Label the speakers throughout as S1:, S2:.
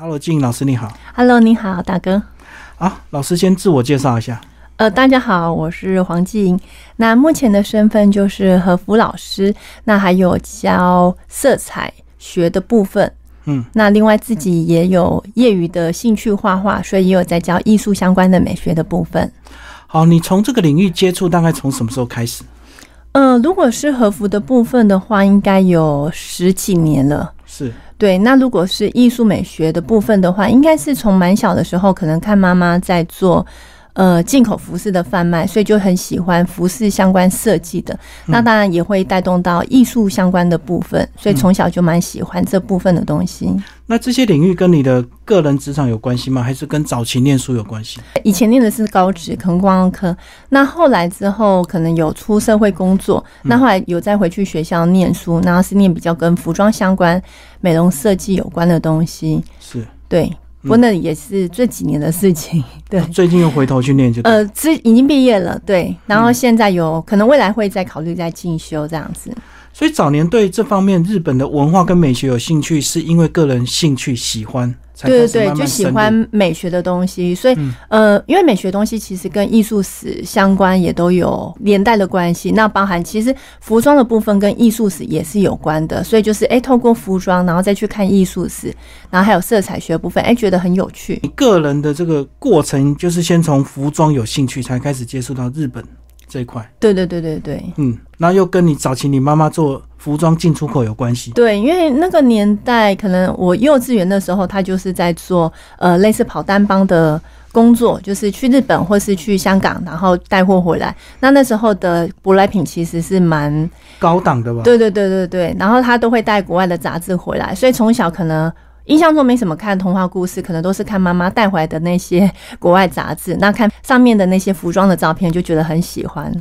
S1: Hello，静老师你好。
S2: Hello，你好，大哥。
S1: 啊，老师先自我介绍一下。
S2: 呃，大家好，我是黄静莹。那目前的身份就是和服老师，那还有教色彩学的部分。
S1: 嗯，
S2: 那另外自己也有业余的兴趣画画，所以也有在教艺术相关的美学的部分。
S1: 好，你从这个领域接触大概从什么时候开始？
S2: 呃，如果是和服的部分的话，应该有十几年了。
S1: 是
S2: 对，那如果是艺术美学的部分的话，应该是从蛮小的时候，可能看妈妈在做。呃，进口服饰的贩卖，所以就很喜欢服饰相关设计的。那当然也会带动到艺术相关的部分，所以从小就蛮喜欢这部分的东西。
S1: 那这些领域跟你的个人职场有关系吗？还是跟早期念书有关系？
S2: 以前念的是高职，可能观光科。那后来之后，可能有出社会工作，那后来有再回去学校念书，然后是念比较跟服装相关、美容设计有关的东西。
S1: 是
S2: 对。不过那也是这几年的事情，对。
S1: 最近又回头去念就
S2: 呃，之已经毕业了，对。然后现在有可能未来会再考虑再进修这样子。
S1: 所以早年对这方面日本的文化跟美学有兴趣，是因为个人兴趣喜欢。
S2: 对对对，就喜欢美学的东西，所以、
S1: 嗯、
S2: 呃，因为美学东西其实跟艺术史相关，也都有连带的关系。那包含其实服装的部分跟艺术史也是有关的，所以就是哎，透过服装，然后再去看艺术史，然后还有色彩学部分，哎，觉得很有趣。
S1: 你个人的这个过程，就是先从服装有兴趣，才开始接触到日本这一块。
S2: 对对对对对，
S1: 嗯，然后又跟你早期你妈妈做。服装进出口有关系，
S2: 对，因为那个年代，可能我幼稚园的时候，她就是在做呃类似跑单帮的工作，就是去日本或是去香港，然后带货回来。那那时候的舶来品其实是蛮
S1: 高档的吧？
S2: 对对对对对，然后他都会带国外的杂志回来，所以从小可能印象中没什么看童话故事，可能都是看妈妈带回来的那些 国外杂志，那看上面的那些服装的照片，就觉得很喜欢。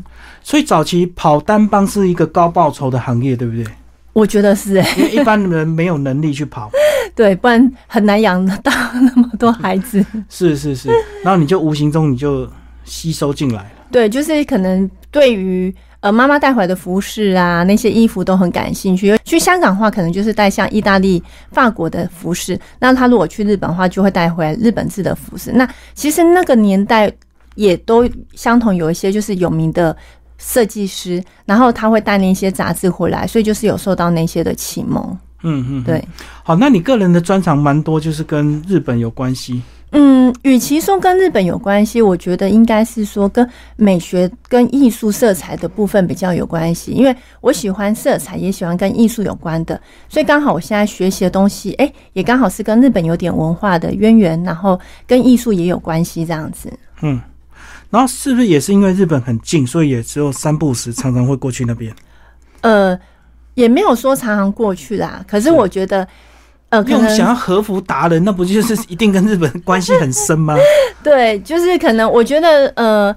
S1: 所以早期跑单帮是一个高报酬的行业，对不对？
S2: 我觉得是、欸，
S1: 因为一般人没有能力去跑，
S2: 对，不然很难养得到那么多孩子。
S1: 是 是是，然后你就无形中你就吸收进来了。
S2: 对，就是可能对于呃妈妈带回来的服饰啊，那些衣服都很感兴趣。去香港的话，可能就是带像意大利、法国的服饰；那他如果去日本的话，就会带回来日本制的服饰。那其实那个年代也都相同，有一些就是有名的。设计师，然后他会带那些杂志回来，所以就是有受到那些的启蒙。
S1: 嗯嗯，
S2: 对。
S1: 好，那你个人的专长蛮多，就是跟日本有关系。
S2: 嗯，与其说跟日本有关系，我觉得应该是说跟美学、跟艺术、色彩的部分比较有关系。因为我喜欢色彩，也喜欢跟艺术有关的，所以刚好我现在学习的东西，哎、欸，也刚好是跟日本有点文化的渊源，然后跟艺术也有关系，这样子。
S1: 嗯。然后是不是也是因为日本很近，所以也只有三不时常常会过去那边？
S2: 呃，也没有说常常过去啦。可是我觉得，呃，可能
S1: 想要和服达人，那不就是一定跟日本关系很深吗？
S2: 对，就是可能我觉得，呃，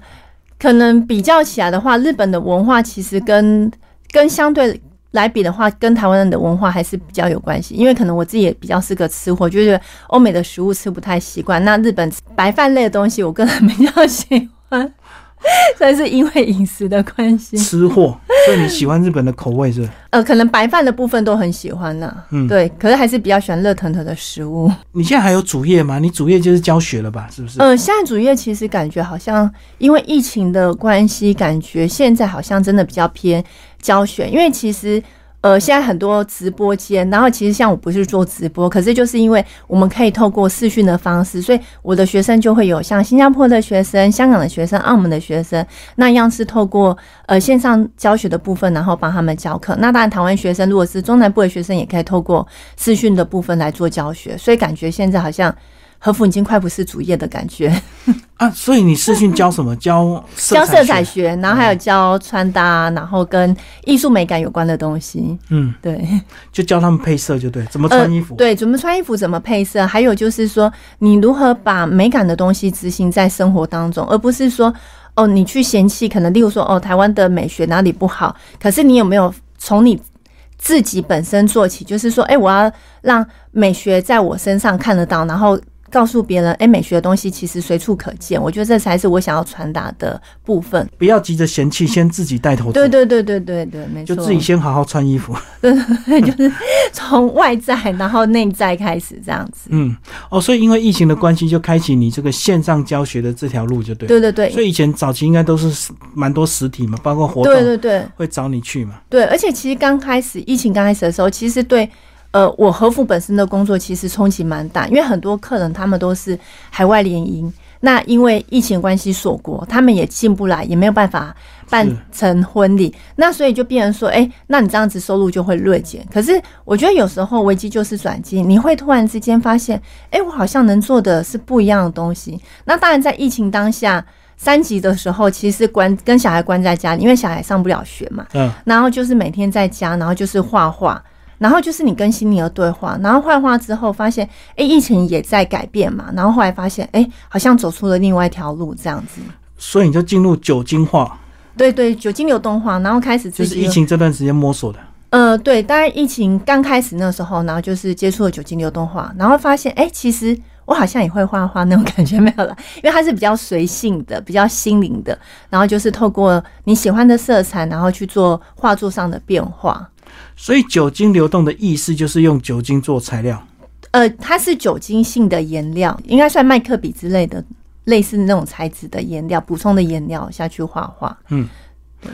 S2: 可能比较起来的话，日本的文化其实跟跟相对来比的话，跟台湾人的文化还是比较有关系。因为可能我自己也比较是个吃货，就是欧美的食物吃不太习惯。那日本白饭类的东西，我个人比较喜欢。但是因为饮食的关系，
S1: 吃货，所以你喜欢日本的口味是？
S2: 呃，可能白饭的部分都很喜欢呢。嗯，对，可是还是比较喜欢热腾腾的食物。
S1: 你现在还有主业吗？你主业就是教学了吧？是不是？
S2: 呃，现在主业其实感觉好像因为疫情的关系，感觉现在好像真的比较偏教学，因为其实。呃，现在很多直播间，然后其实像我不是做直播，可是就是因为我们可以透过视讯的方式，所以我的学生就会有像新加坡的学生、香港的学生、澳门的学生，那样是透过呃线上教学的部分，然后帮他们教课。那当然，台湾学生如果是中南部的学生，也可以透过视讯的部分来做教学。所以感觉现在好像和服已经快不是主业的感觉。
S1: 啊。所以你视讯教什么？教
S2: 教色彩学，然后还有教穿搭，然后跟艺术美感有关的东西。
S1: 嗯，
S2: 对，
S1: 就教他们配色，就对，怎么穿衣服？
S2: 呃、对，怎么穿衣服，怎么配色，还有就是说，你如何把美感的东西执行在生活当中，而不是说哦，你去嫌弃，可能例如说哦，台湾的美学哪里不好，可是你有没有从你自己本身做起？就是说，哎、欸，我要让美学在我身上看得到，然后。告诉别人，哎，美学的东西其实随处可见。我觉得这才是我想要传达的部分。
S1: 不要急着嫌弃，先自己带头走。
S2: 对对对对对对，没错。
S1: 就自己先好好穿衣服。
S2: 对对对，就是从外在然后内在开始这样子。
S1: 嗯，哦，所以因为疫情的关系，就开启你这个线上教学的这条路，就对。
S2: 对对对。
S1: 所以以前早期应该都是蛮多实体嘛，包括活动。
S2: 对对对。
S1: 会找你去嘛？
S2: 对，而且其实刚开始疫情刚开始的时候，其实对。呃，我和服本身的工作其实冲击蛮大，因为很多客人他们都是海外联姻，那因为疫情关系锁国，他们也进不来，也没有办法办成婚礼，那所以就变成说，哎，那你这样子收入就会锐减。可是我觉得有时候危机就是转机，你会突然之间发现，哎，我好像能做的是不一样的东西。那当然在疫情当下三级的时候，其实关跟小孩关在家里，因为小孩上不了学嘛，嗯，然后就是每天在家，然后就是画画。然后就是你跟心理的对话，然后画画之后发现，哎，疫情也在改变嘛。然后后来发现，哎，好像走出了另外一条路，这样子。
S1: 所以你就进入酒精画。
S2: 对对，酒精流动画，然后开始
S1: 就是疫情这段时间摸索的。
S2: 呃，对，当然疫情刚开始那时候，然后就是接触了酒精流动画，然后发现，哎，其实我好像也会画画那种感觉没有了，因为它是比较随性的，比较心灵的，然后就是透过你喜欢的色彩，然后去做画作上的变化。
S1: 所以酒精流动的意思就是用酒精做材料，
S2: 呃，它是酒精性的颜料，应该算麦克笔之类的，类似那种材质的颜料，补充的颜料下去画画。嗯，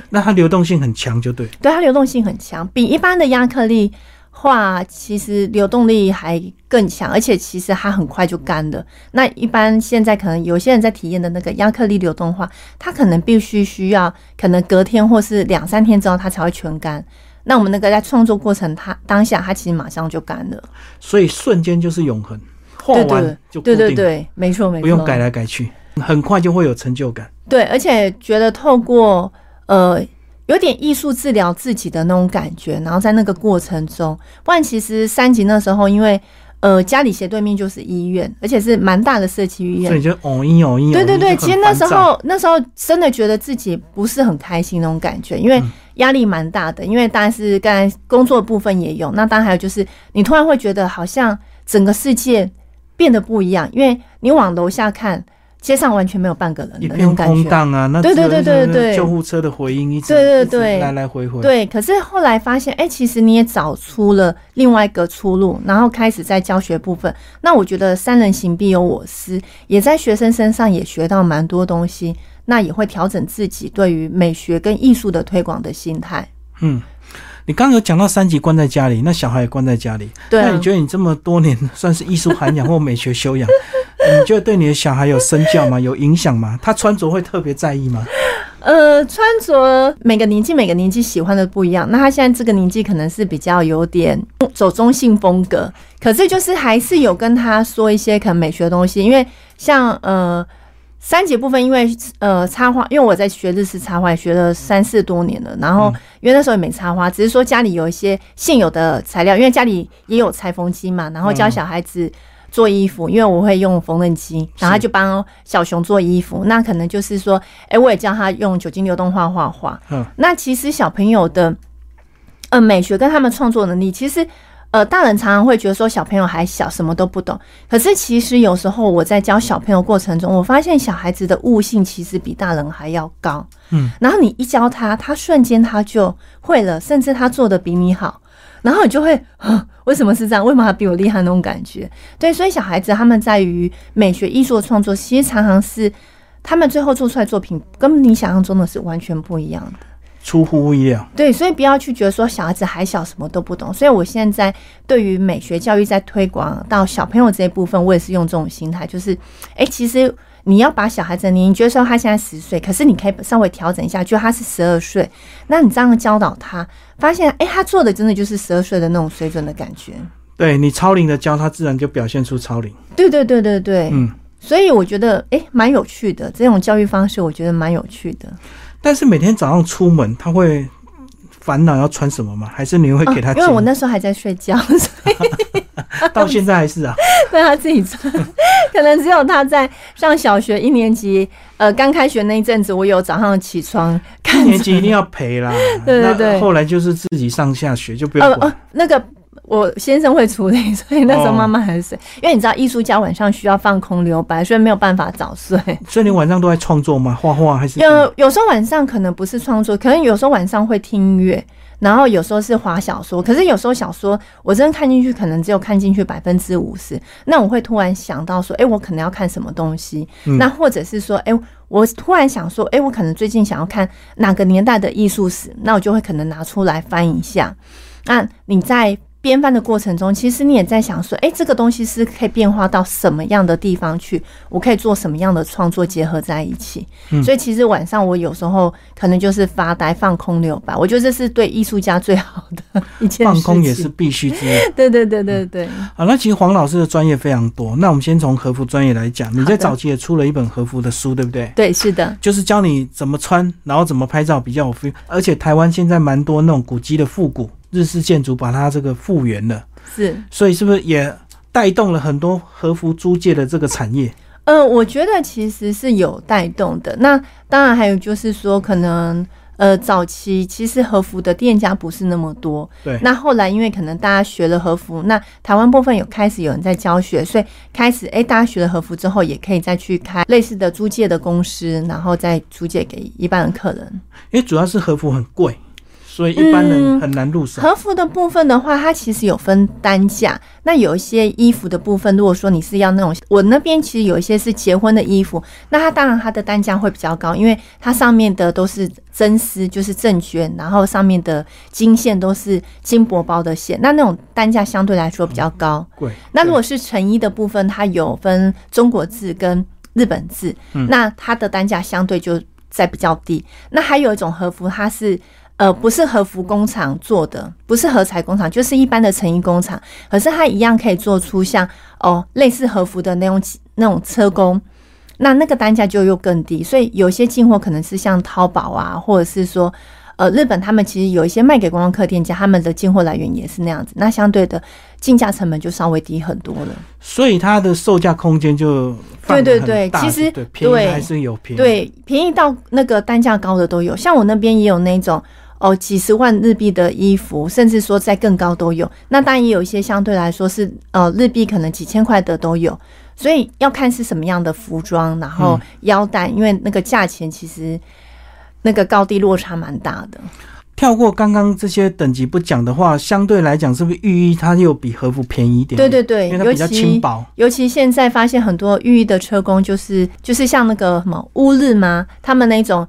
S1: 那它流动性很强，就对。
S2: 对，它流动性很强，比一般的亚克力画其实流动力还更强，而且其实它很快就干了。那一般现在可能有些人在体验的那个亚克力流动画，它可能必须需要可能隔天或是两三天之后，它才会全干。那我们那个在创作过程，它当下它其实马上就干了，
S1: 所以瞬间就是永恒，画完就
S2: 对对对，没错没错，
S1: 不用改来改去，很快就会有成就感。
S2: 对，而且觉得透过呃有点艺术治疗自己的那种感觉，然后在那个过程中，不然其实三级那时候因为。呃，家里斜对面就是医院，而且是蛮大的社区医院。
S1: 所以就哦一哦一。
S2: 对对对，其实那时候那时候真的觉得自己不是很开心那种感觉，因为压力蛮大的。因为当然是刚才工作部分也有，那当然还有就是你突然会觉得好像整个世界变得不一样，因为你往楼下看。街上完全没有半个人，
S1: 一片空荡啊！那
S2: 对对对对对，
S1: 救护车的回音一直
S2: 对对对
S1: 来来回回。
S2: 对，可是后来发现，哎，其实你也找出了另外一个出路，然后开始在教学部分。那我觉得三人行必有我师，也在学生身上也学到蛮多东西。那也会调整自己对于美学跟艺术的推广的心态。
S1: 嗯。你刚刚有讲到三级关在家里，那小孩也关在家里。
S2: 对。
S1: 那你觉得你这么多年算是艺术涵养或美学修养，你觉得对你的小孩有身教吗？有影响吗？他穿着会特别在意吗？
S2: 呃，穿着每个年纪每个年纪喜欢的不一样。那他现在这个年纪可能是比较有点走中性风格，可是就是还是有跟他说一些可能美学的东西，因为像呃。三节部分，因为呃插花，因为我在学日式插画，学了三四多年了。然后因为那时候也没插花，只是说家里有一些现有的材料，因为家里也有裁缝机嘛。然后教小孩子做衣服，因为我会用缝纫机，然后就帮小熊做衣服。那可能就是说，哎，我也教他用酒精流动画画画。嗯，那其实小朋友的呃美学跟他们创作能力，其实。呃，大人常常会觉得说小朋友还小，什么都不懂。可是其实有时候我在教小朋友过程中，我发现小孩子的悟性其实比大人还要高。嗯，然后你一教他，他瞬间他就会了，甚至他做的比你好。然后你就会，为什么是这样？为什么他比我厉害那种感觉？对，所以小孩子他们在于美学艺术的创作，其实常常是他们最后做出来作品，跟你想象中的是完全不一样的。
S1: 出乎意料，
S2: 对，所以不要去觉得说小孩子还小，什么都不懂。所以我现在对于美学教育在推广到小朋友这一部分，我也是用这种心态，就是，哎，其实你要把小孩子，你觉得说他现在十岁，可是你可以稍微调整一下，就他是十二岁，那你这样教导他，发现，哎，他做的真的就是十二岁的那种水准的感觉。
S1: 对你超龄的教他，自然就表现出超龄。
S2: 对对对对对，嗯，所以我觉得，哎，蛮有趣的这种教育方式，我觉得蛮有趣的。
S1: 但是每天早上出门，他会烦恼要穿什么吗？还是你会给他？
S2: 因为我那时候还在睡觉，所以
S1: 到现在还是啊，
S2: 让他自己穿。可能只有他在上小学一年级，呃，刚开学那一阵子，我有早上起床。
S1: 一年级一定要陪啦，
S2: 对对对。
S1: 后来就是自己上下学就不用管。
S2: 那个我先生会处理，所以那时候
S1: 哦
S2: 妈妈还睡。因为你知道艺术家晚上需要放空留白，所以没有办法早睡。
S1: 所以你晚上都在创作吗？画画还是？
S2: 有有时候晚上可能不是创作，可能有时候晚上会听音乐，然后有时候是划小说。可是有时候小说我真的看进去，可能只有看进去百分之五十。那我会突然想到说，哎、我可能要看什么东西？
S1: 嗯
S2: 那或者是说，哎、我突然想说，哎、我可能最近想要看哪个年代的艺术史，那我就会可能拿出来翻一下。那你在编翻的过程中，其实你也在想说，哎、这个东西是可以变化到什么样的地方去？我可以做什么样的创作结合在一起？
S1: 嗯
S2: 所以其实晚上我有时候可能就是发呆、放空留白，我觉得这是对艺术家最好的一件事情。
S1: 放空也是必须之一。
S2: 对对对对对，
S1: 好，那其实黄老师的专业非常多。那我们先从和服专业来讲，你在早期也出了一本和服的书，对不对？
S2: 对是的，
S1: 就是教你怎么穿，然后怎么拍照比较有 feel。而且台湾现在蛮多那种古迹的复古日式建筑，把它这个复原了，
S2: 是。
S1: 所以是不是也带动了很多和服租借的这个产业？
S2: 呃，我觉得其实是有带动的。那当然还有就是说，可能呃早期其实和服的店家不是那么多。
S1: 对
S2: 那后来因为可能大家学了和服，那台湾部分有开始有人在教学，所以开始哎、大家学了和服之后，也可以再去开类似的租借的公司，然后再租借给一般的客人。
S1: 因为主要是和服很贵，所以一般人
S2: 嗯
S1: 很难入手。
S2: 和服的部分的话，它其实有分单价。那有一些衣服的部分，如果说你是要那种，我那边其实有一些是结婚的衣服，那它当然它的单价会比较高，因为它上面的都是真丝，就是正绢，然后上面的金线都是金箔包的线，那那种单价相对来说比较高。
S1: 贵。
S2: 那如果是成衣的部分，它有分中国字跟日本字，
S1: 嗯
S2: 那它的单价相对就在比较低。那还有一种和服，它是呃不是和服工厂做的，不是和裁工厂，就是一般的成衣工厂，可是它一样可以做出像哦类似和服的那种那种车工。那那个单价就又更低，所以有些进货可能是像淘宝啊，或者是说，呃，日本他们其实有一些卖给观光客店家，他们的进货来源也是那样子，那相对的进价成本就稍微低很多了。
S1: 所以它的售价空间就
S2: 对对对其实
S1: 对便宜
S2: 对
S1: 还是有便宜。，
S2: 对，便宜到那个单价高的都有，像我那边也有那种哦几十万日币的衣服，甚至说在更高都有。那当然也有一些相对来说是呃日币可能几千块的都有，所以要看是什么样的服装，然后腰带，因为那个价钱其实那个高低落差蛮大的。
S1: 跳过刚刚这些等级不讲的话，相对来讲是不是浴衣它又比和服便宜一点点？
S2: 对对对，尤
S1: 因为它比较轻
S2: 其
S1: 薄。
S2: 尤其现在发现很多寓意的车工，就是就是像那个什么乌日吗？他们那种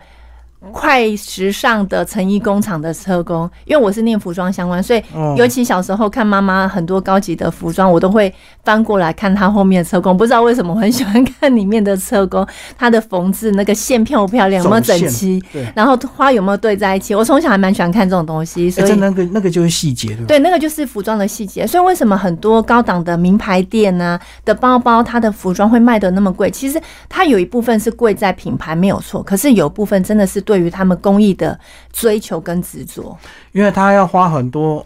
S2: 快时尚的成衣工厂的车工，因为我是念服装相关，所以
S1: 哦
S2: 尤其小时候看妈妈很多高级的服装，我都会翻过来看她后面的车工。不知道为什么我很喜欢看里面的车工，它的缝制那个线漂不漂亮，有没有整齐，然后花有没有对在一起。我从小还蛮喜欢看这种东西，所
S1: 哎，
S2: 以
S1: 这那个那个就是细节，对吧？
S2: 对，那个就是服装的细节。所以为什么很多高档的名牌店呢、的包包，它的服装会卖的那么贵？其实它有一部分是贵在品牌没有错，可是有部分真的是对于他们工艺的追求跟执着。
S1: 因为他要花很多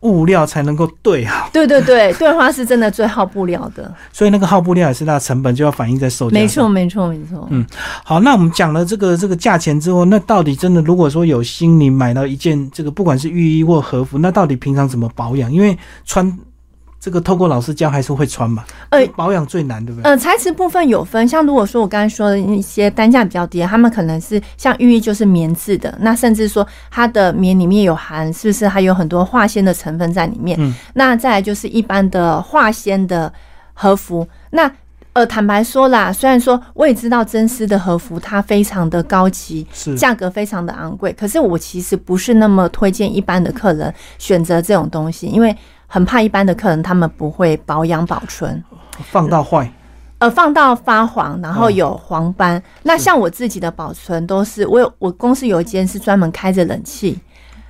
S1: 物料才能够对好，
S2: 对对对，对 花是真的最耗布料的，
S1: 所以那个耗布料也是它的成本就要反映在售价。
S2: 没错。没错没错。
S1: 嗯好，那我们讲了这个这个价钱之后，那到底真的如果说有心你买到一件这个不管是浴衣或和服，那到底平常怎么保养？因为穿这个透过老师教还是会穿嘛，
S2: 呃
S1: 保养最难，对不对？
S2: 呃，材质部分有分，像如果说我刚才说的一些单价比较低，他们可能是像寓意就是棉质的，那甚至说它的棉里面有含是不是还有很多化纤的成分在里面？
S1: 嗯
S2: 那再来就是一般的化纤的和服，那。呃，坦白说啦，虽然说我也知道真丝的和服它非常的高级，
S1: 是
S2: 价格非常的昂贵，可是我其实不是那么推荐一般的客人选择这种东西，因为很怕一般的客人他们不会保养保存。
S1: 放到坏，
S2: 呃，放到发黄，然后
S1: 嗯
S2: 有黄斑。那像我自己的保存都是，我有我公司有一间是专门开着冷气，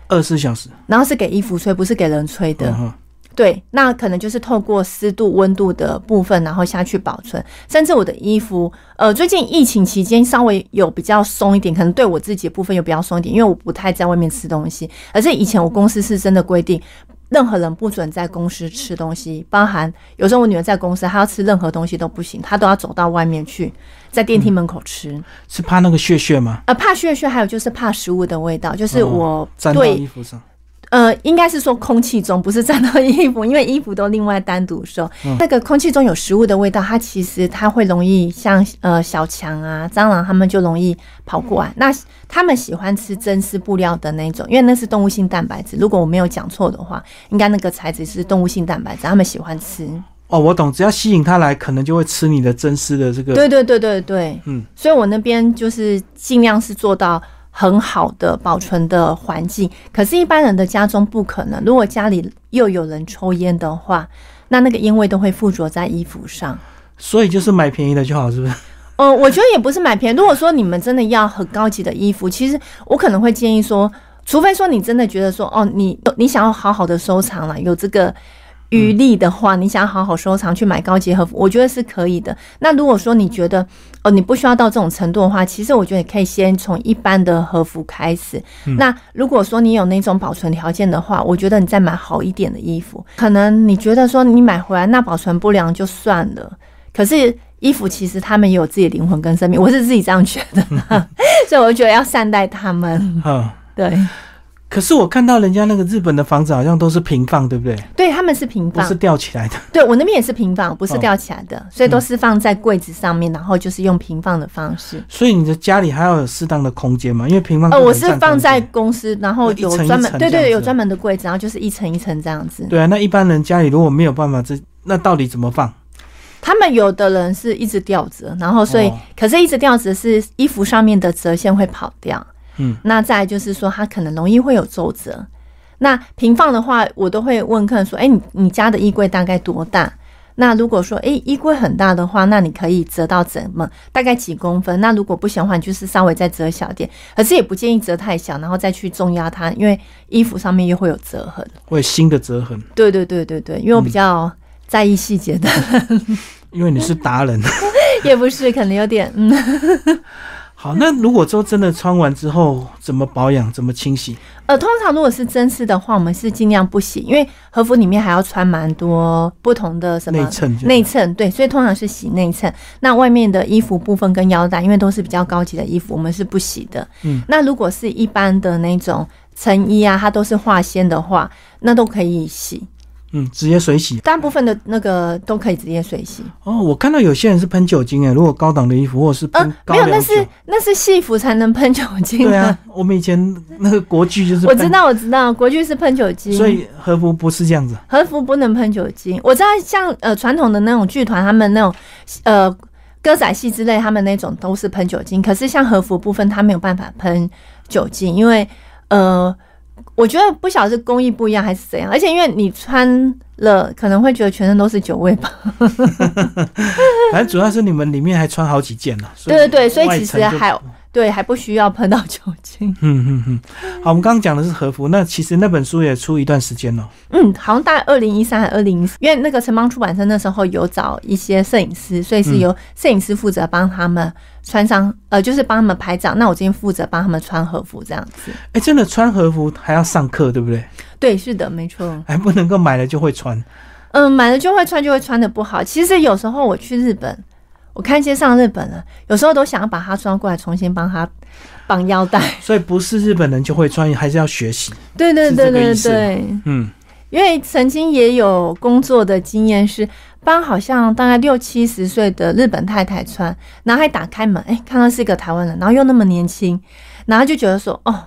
S1: 二十四小时。
S2: 然后是给衣服吹，不是给人吹的。
S1: 嗯
S2: 对，那可能就是透过湿度、温度的部分，然后下去保存。甚至我的衣服，呃，最近疫情期间稍微有比较松一点，可能对我自己的部分有比较松一点，因为我不太在外面吃东西。而且以前我公司是真的规定，任何人不准在公司吃东西，包含有时候我女儿在公司，她要吃任何东西都不行，她都要走到外面去，在电梯门口吃。
S1: 是怕那个血血吗？
S2: 呃，怕血血，还有就是怕食物的味道，就是
S1: 哦
S2: 我。呃，应该是说空气中，不是沾到衣服，因为衣服都另外单独收。那个空气中有食物的味道，它其实它会容易像呃小强啊、蟑螂，它们就容易跑过来。那他们喜欢吃真丝布料的那种，因为那是动物性蛋白质。如果我没有讲错的话，应该那个材质是动物性蛋白质，他们喜欢吃。
S1: 哦，我懂，只要吸引它来，可能就会吃你的真丝的这个。
S2: 对对对对对，
S1: 嗯，
S2: 所以我那边就是尽量是做到。很好的保存的环境，可是，一般人的家中不可能。如果家里又有人抽烟的话，那那个烟味都会附着在衣服上。
S1: 所以，就是买便宜的就好，是不是？
S2: 哦，我觉得也不是买便宜。如果说你们真的要很高级的衣服，其实我可能会建议说，除非说你真的觉得说，哦，你你想要好好的收藏了，有这个。余力的话，你想好好收藏去买高级和服，我觉得是可以的。那如果说你觉得哦，你不需要到这种程度的话，其实我觉得你可以先从一般的和服开始。那如果说你有那种保存条件的话，我觉得你再买好一点的衣服。可能你觉得说你买回来那保存不良就算了，可是衣服其实他们也有自己的灵魂跟生命，我是自己这样觉得，所以我觉得要善待他们。嗯，对。
S1: 可是我看到人家那个日本的房子好像都是平放，对不对？
S2: 对，他们是平放，
S1: 不是吊起来的。
S2: 对我那边也是平放，不是吊起来的，所以都是放在柜子上面，然后就是用平放的方式。
S1: 所以你的家里还要有适当的空间嘛？因为平放
S2: 呃，我是放在公司，然后有专门对对有专门的柜子，然后就是一层一层这样子。
S1: 对啊，那一般人家里如果没有办法，这那到底怎么放？
S2: 他们有的人是一直吊着，然后所以可是一直吊着是衣服上面的折线会跑掉。
S1: 嗯，
S2: 那再就是说它可能容易会有皱褶。那平放的话，我都会问客人说：“哎，你你家的衣柜大概多大？那如果说哎衣柜很大的话，那你可以折到怎么大概几公分？那如果不行的话，就是稍微再折小点，可是也不建议折太小，然后再去重压它，因为衣服上面又会有折痕，
S1: 会新的折痕。
S2: 对对对对对，因为我比较在意细节的，
S1: 因为你是达人，
S2: 也不是，可能有点嗯。”
S1: 好，那如果说真的穿完之后怎么保养，怎么清洗？
S2: 呃，通常如果是真丝的话，我们是尽量不洗，因为和服里面还要穿蛮多不同的什么
S1: 内衬，
S2: 内衬对，所以通常是洗内衬。那外面的衣服部分跟腰带，因为都是比较高级的衣服，我们是不洗的。
S1: 嗯，
S2: 那如果是一般的那种成衣啊，它都是化纤的话，那都可以洗。
S1: 嗯，直接水洗，
S2: 大部分的那个都可以直接水洗。
S1: 哦，我看到有些人是喷酒精诶，如果高档的衣服或者是
S2: 呃，没有，那是那是戏服才能喷酒精。
S1: 对啊，我们以前那个国剧就是。
S2: 我知道，我知道，国剧是喷酒精。
S1: 所以和服不是这样子。
S2: 和服不能喷酒精。我知道，像呃传统的那种剧团，他们那种呃歌仔戏之类，他们那种都是喷酒精。可是像和服部分，他没有办法喷酒精，因为呃。我觉得不晓得是工艺不一样还是怎样，而且因为你穿了可能会觉得全身都是酒味吧。
S1: 反正主要是你们里面还穿好几件呢。
S2: 对对对，所以其实还对还不需要喷到酒精。
S1: 嗯嗯嗯。好，我们刚刚讲的是和服，那其实那本书也出一段时间了。
S2: 嗯，好像大概二零一三还二零一四，因为那个城邦出版社那时候有找一些摄影师，所以是由摄影师负责帮他们。穿上呃，就是帮他们拍照。那我今天负责帮他们穿和服这样子。
S1: 哎，真的穿和服还要上课，对不对？
S2: 对，是的，没错。
S1: 还不能够买了就会穿。
S2: 嗯，买了就会穿，就会穿的不好。其实有时候我去日本，我看街上日本人，有时候都想要把它穿过来，重新帮他绑腰带。
S1: 所以不是日本人就会穿，还是要学习。
S2: 对对对对对，
S1: 嗯。
S2: 因为曾经也有工作的经验，是帮好像大概六七十岁的日本太太穿，然后还打开门，哎，看到是一个台湾人，然后又那么年轻，然后就觉得说，哦。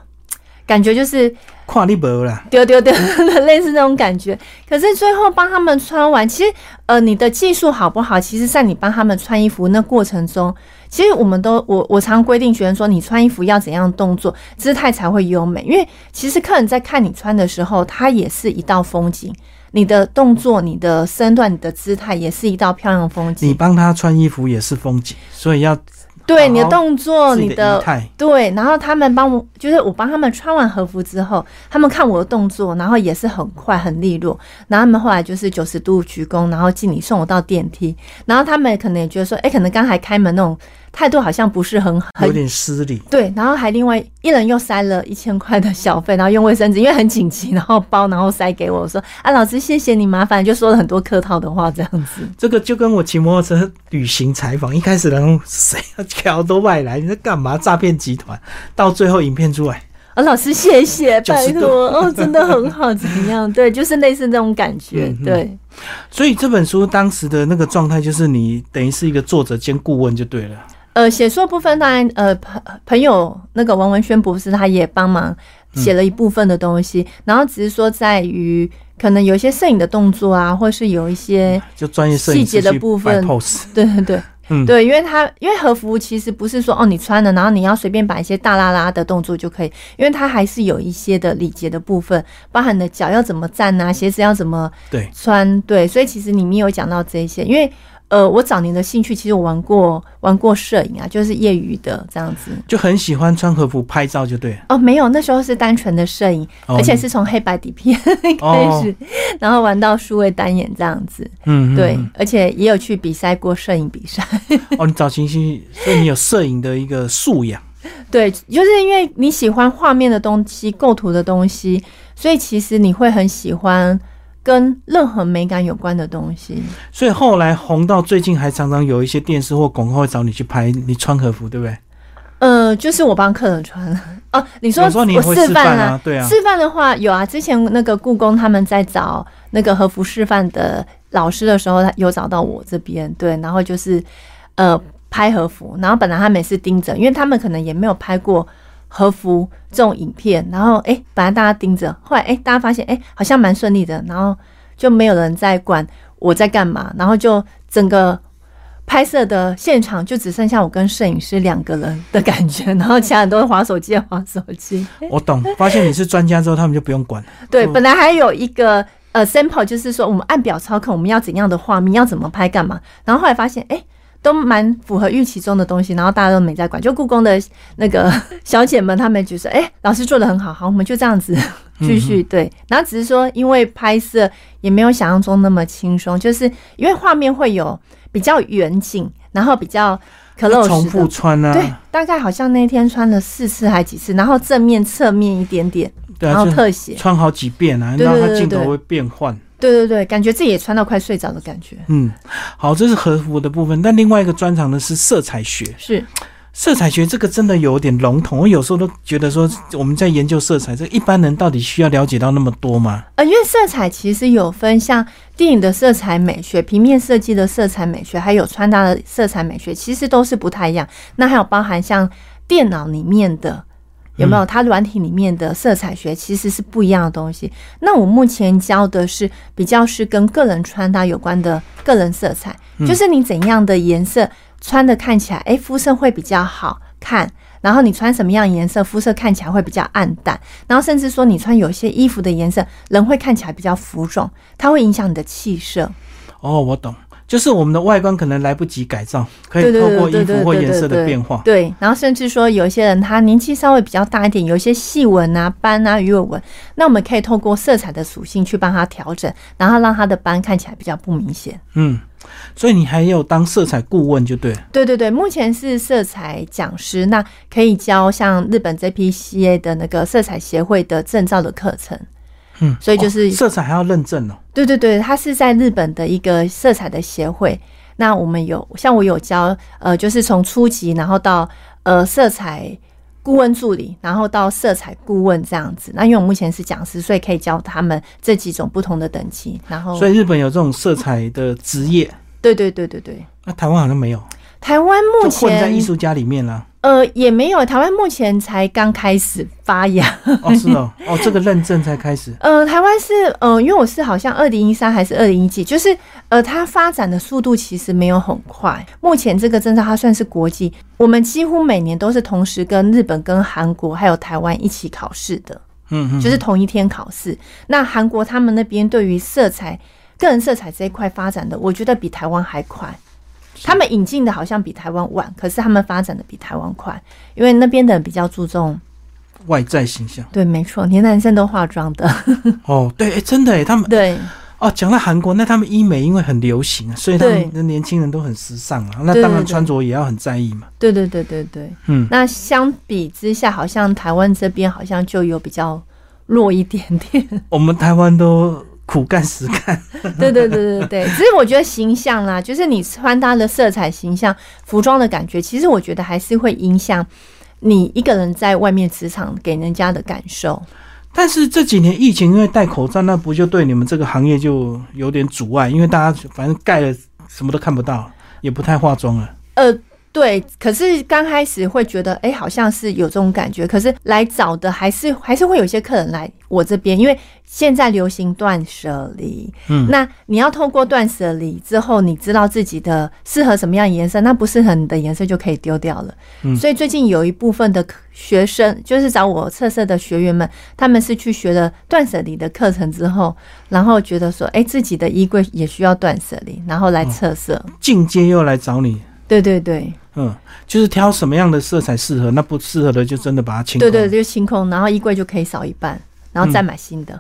S2: 感觉就是
S1: 跨立博了，
S2: 丢丢丢，类似那种感觉。可是最后帮他们穿完，其实呃，你的技术好不好？其实，在你帮他们穿衣服那过程中，其实我们都我我常规定学生说，你穿衣服要怎样动作，姿态才会优美。因为其实客人在看你穿的时候，他也是一道风景。你的动作、你的身段、你的姿态，也是一道漂亮风景。
S1: 你帮他穿衣服也是风景，所以要。
S2: 对你的动作，你
S1: 的
S2: 对，然后他们帮我，就是我帮他们穿完和服之后，他们看我的动作，然后也是很快很利落，然后他们后来就是九十度鞠躬，然后敬礼送我到电梯，然后他们可能也觉得说，哎，可能刚才开门那种。态度好像不是很
S1: 有点失礼，
S2: 对，然后还另外一人又塞了一千块的小费，然后用卫生纸，因为很紧急，然后包，然后塞给我，说啊，老师谢谢你，麻烦，就说了很多客套的话，这样子。
S1: 这个就跟我骑摩托车旅行采访，一开始然后谁要挑都外来，你在干嘛？诈骗集团，到最后影片出来。
S2: 啊，老师谢谢，拜托，哦，真的很好，怎么样？对，就是类似那种感觉对。
S1: 所以这本书当时的那个状态，就是你等于是一个作者兼顾问就对了。
S2: 呃，写作部分当然，呃，朋朋友那个王文轩博士他也帮忙写了一部分的东西，然后只是说在于可能有一些摄影的动作啊，或是有一些
S1: 就专业
S2: 细节的部分对对 对。
S1: 嗯，
S2: 对，因为他因为和服其实不是说哦你穿了，然后你要随便摆一些大拉拉的动作就可以，因为它还是有一些的礼节的部分，包含你的脚要怎么站啊，鞋子要怎么
S1: 对，
S2: 穿，对，所以其实里面有讲到这一些，因为呃我早年的兴趣其实我玩过玩过摄影啊，就是业余的这样子。
S1: 就很喜欢穿和服拍照就对。
S2: 哦，没有，那时候是单纯的摄影，
S1: 哦
S2: 而且是从黑白底片 开
S1: 哦
S2: 始，然后玩到数位单眼这样子。
S1: 嗯，嗯
S2: 对
S1: 嗯，
S2: 而且也有去比赛过摄影比赛。
S1: 哦，你早期是，所以你有摄影的一个素养。
S2: 对，就是因为你喜欢画面的东西、构图的东西，所以其实你会很喜欢跟任何美感有关的东西。
S1: 所以后来红到最近，还常常有一些电视或广告会找你去拍你穿和服，对不对？
S2: 呃，就是我帮客人穿 哦。你说我
S1: 示
S2: 示范啊？
S1: 对啊，
S2: 示范的话有啊，之前那个故宫他们在找那个和服示范的老师的时候，他有找到我这边，对，然后就是呃拍和服，然后本来他们也是盯着，因为他们可能也没有拍过和服这种影片，然后诶，本来大家盯着，后来诶，大家发现诶，好像蛮顺利的，然后就没有人在管我在干嘛，然后就整个。拍摄的现场就只剩下我跟摄影师两个人的感觉，然后其他人都是划手机，划手机。
S1: 我懂。发现你是专家之后，他们就不用管了。
S2: 对，
S1: 嗯
S2: 本来还有一个呃 sample，就是说我们按表操控，我们要怎样的画面，要怎么拍，干嘛。然后后来发现，哎、都蛮符合预期中的东西，然后大家都没在管。就故宫的那个 小姐们，她们就说，哎、老师做的很好，好，我们就这样子 继续对。然后只是说，因为拍摄也没有想象中那么轻松，就是因为画面会有比较远景，然后比较 close
S1: 重复。穿啊，
S2: 对，大概好像那天穿了四次还几次，然后正面、侧面一点点，然后特写，
S1: 穿好几遍啊，
S2: 对
S1: 然后它镜头会变换。
S2: 对对对，感觉自己也穿到快睡着的感觉。
S1: 嗯，好，这是和服的部分。但另外一个专长呢是色彩学。
S2: 是，
S1: 色彩学这个真的有点笼统，我有时候都觉得说我们在研究色彩，这一般人到底需要了解到那么多吗？
S2: 呃，因为色彩其实有分像电影的色彩美学、平面设计的色彩美学，还有穿搭的色彩美学，其实都是不太一样。那还有包含像电脑里面的。有没有？它软体里面的色彩学其实是不一样的东西。那我目前教的是比较是跟个人穿搭有关的个人色彩，就是你怎样的颜色穿的看起来，哎，肤色会比较好看。然后你穿什么样颜色，肤色看起来会比较暗淡。然后甚至说你穿有些衣服的颜色，人会看起来比较浮肿，它会影响你的气色。
S1: 哦，我懂，就是我们的外观可能来不及改造，可以透过衣服或颜色的变化。
S2: 对，然后甚至说有一些人他年纪稍微比较大一点，有一些细纹啊、斑啊、鱼尾纹，那我们可以透过色彩的属性去帮他调整，然后让他的斑看起来比较不明显。
S1: 嗯，所以你还有当色彩顾问就对了。
S2: 对对对，目前是色彩讲师，那可以教像日本 JPCA 的那个色彩协会的证照的课程。
S1: 嗯，
S2: 所以就是
S1: 哦色彩还要认证哦。
S2: 对对对，它是在日本的一个色彩的协会。那我们有像我有教，呃，就是从初级，然后到呃色彩顾问助理，然后到色彩顾问这样子。那因为我目前是讲师，所以可以教他们这几种不同的等级。然后，
S1: 所以日本有这种色彩的职业，
S2: 对对对对对，
S1: 那台湾好像没有，
S2: 台湾目
S1: 前混在
S2: 前
S1: 艺术家里面啦。
S2: 呃也没有，台湾目前才刚开始发芽。
S1: 哦，是哦，哦，这个认证才开始。
S2: 呃，台湾是呃，因为我是好像二零一三还是二零一几，就是呃，它发展的速度其实没有很快。目前这个证照它算是国际，我们几乎每年都是同时跟日本、跟韩国还有台湾一起考试的，
S1: 嗯嗯，
S2: 就是同一天考试。那韩国他们那边对于色彩、个人色彩这一块发展的，我觉得比台湾还快。他们引进的好像比台湾晚，可是他们发展的比台湾快，因为那边的人比较注重。
S1: 外在形象。
S2: 对，没错，连男生都化妆的。
S1: 哦，对，哎，真的哎，他们
S2: 对，
S1: 哦，讲到韩国，那他们医美因为很流行啊，所以他们的年轻人都很时尚啊，那当然穿着也要很在意嘛。
S2: 对对对对对。
S1: 嗯，
S2: 那相比之下，好像台湾这边好像就有比较弱一点点。
S1: 我们台湾都苦干实干。
S2: 对对对对对，只是我觉得形象啦，就是你穿搭的色彩、形象、服装的感觉，其实我觉得还是会影响你一个人在外面职场给人家的感受。
S1: 但是这几年疫情，因为戴口罩，那不就对你们这个行业就有点阻碍？因为大家反正盖了什么都看不到，也不太化妆了。
S2: 呃，对，可是刚开始会觉得，哎，好像是有这种感觉。可是来找的还是还是会有些客人来我这边，因为现在流行断舍离。
S1: 嗯，
S2: 那你要透过断舍离之后，你知道自己的适合什么样的颜色，那不适合你的颜色就可以丢掉了。
S1: 嗯
S2: 所以最近有一部分的学生，就是找我测色的学员们，他们是去学了断舍离的课程之后，然后觉得说，哎，自己的衣柜也需要断舍离，然后来测色。
S1: 进阶又来找你，
S2: 对对对。
S1: 嗯，就是挑什么样的色彩适合，那不适合的就真的把它清空。
S2: 对对，就清空，然后衣柜就可以少一半，然后再买新的。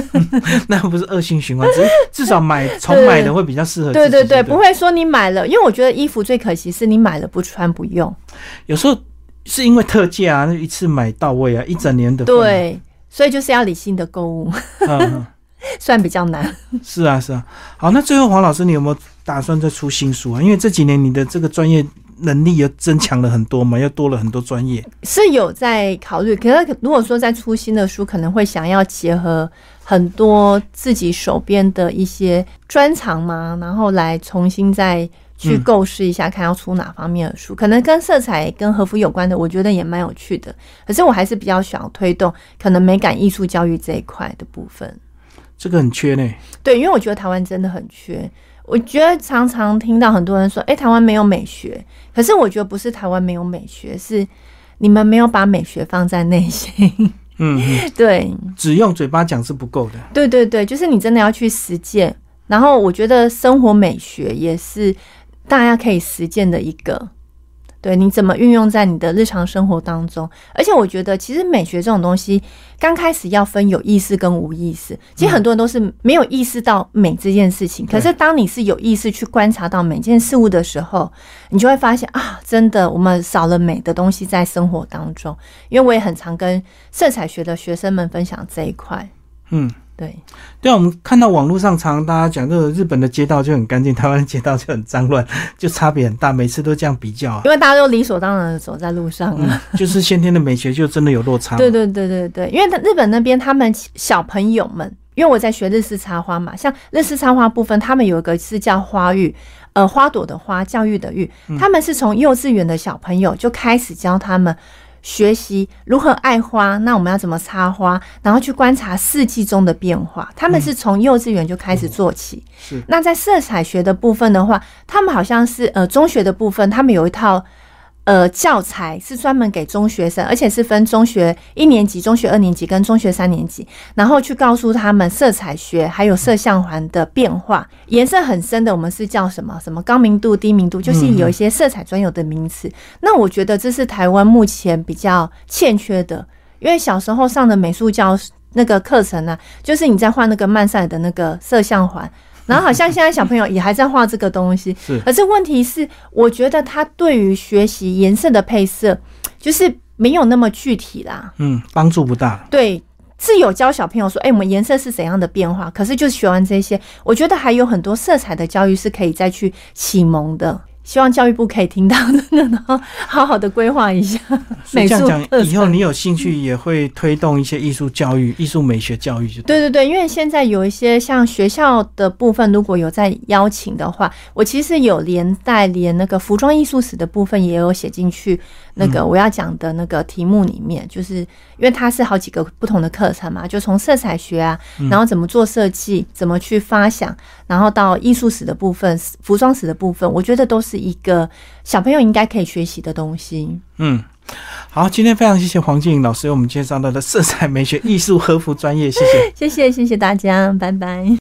S1: 那不是恶性循环，只是至少买重买的会比较适合。
S2: 对对对，
S1: 不
S2: 不会说你买了，因为我觉得衣服最可惜是你买了不穿不用。
S1: 有时候是因为特价啊，那一次买到位啊，一整年的。，
S2: 对，所以就是要理性的购物，
S1: 嗯，嗯
S2: 虽然比较难。
S1: 是啊是啊。好，那最后黄老师，你有没有打算再出新书啊？因为这几年你的这个专业能力又增强了很多嘛，又多了很多专业。
S2: 是有在考虑，可是如果说再出新的书，可能会想要结合很多自己手边的一些专长嘛，然后来重新再去
S1: 嗯
S2: 构思一下，看要出哪方面的书。可能跟色彩、跟和服有关的，我觉得也蛮有趣的。可是我还是比较想推动可能美感艺术教育这一块的部分。
S1: 这个很缺呢。
S2: 对，因为我觉得台湾真的很缺。我觉得常常听到很多人说：“哎、台湾没有美学。”可是我觉得不是台湾没有美学，是你们没有把美学放在内心。
S1: 嗯嗯，
S2: 对，
S1: 只用嘴巴讲是不够的。
S2: 对对对，就是你真的要去实践。然后我觉得生活美学也是大家可以实践的一个。对，你怎么运用在你的日常生活当中？而且我觉得，其实美学这种东西，刚开始要分有意识跟无意识。其实很多人都是没有意识到美这件事情，可是当你是有意识去观察到每件事物的时候，你就会发现啊，真的我们少了美的东西在生活当中。因为我也很常跟色彩学的学生们分享这一块。
S1: 嗯，
S2: 对，
S1: 对啊，我们看到网络上常常大家讲，这个日本的街道就很干净，台湾的街道就很脏乱，就差别很大，每次都这样比较啊。
S2: 因为大家都理所当然的走在路上
S1: 嗯。就是先天的美学就真的有落差。
S2: 对对对对对，因为日本那边他们小朋友们，因为我在学日式插花嘛，像日式插花部分，他们有一个是叫花育，呃，花朵的花，教育的育，他们是从幼稚园的小朋友就开始教他们。学习如何爱花，那我们要怎么插花，然后去观察四季中的变化。他们是从幼稚园就开始做起。
S1: 是
S2: 那在色彩学的部分的话，他们好像是呃中学的部分，他们有一套呃教材是专门给中学生，而且是分中学一年级、中学二年级跟中学三年级，然后去告诉他们色彩学还有色相环的变化。颜色很深的，我们是叫什么什么高明度、低明度，就是有一些色彩专有的名词。那我觉得这是台湾目前比较欠缺的，因为小时候上的美术教那个课程呢、就是你在画那个曼赛尔的那个色相环。然后好像现在小朋友也还在画这个东西，
S1: 是
S2: 可是问题是，我觉得他对于学习颜色的配色，就是没有那么具体啦。
S1: 嗯，帮助不大。
S2: 对，是有教小朋友说，哎、我们颜色是怎样的变化，可是就学完这些，我觉得还有很多色彩的教育是可以再去启蒙的。希望教育部可以听到的，然后好好的规划一下 美术
S1: 讲，以后。你有兴趣也会推动一些艺术教育、艺术美学教育就对。
S2: 对对对，因为现在有一些像学校的部分，如果有在邀请的话，我其实有连带连那个服装艺术史的部分也有写进去那个我要讲的那个题目里面，就是因为它是好几个不同的课程嘛，就从色彩学啊，然后怎么做设计，怎么去发想，然后到艺术史的部分、服装史的部分，我觉得都是一个小朋友应该可以学习的东西。
S1: 嗯，好，今天非常谢谢黄静颖老师为我们介绍到的色彩美学艺术和服专业，谢谢。
S2: 谢谢，谢谢大家，拜拜。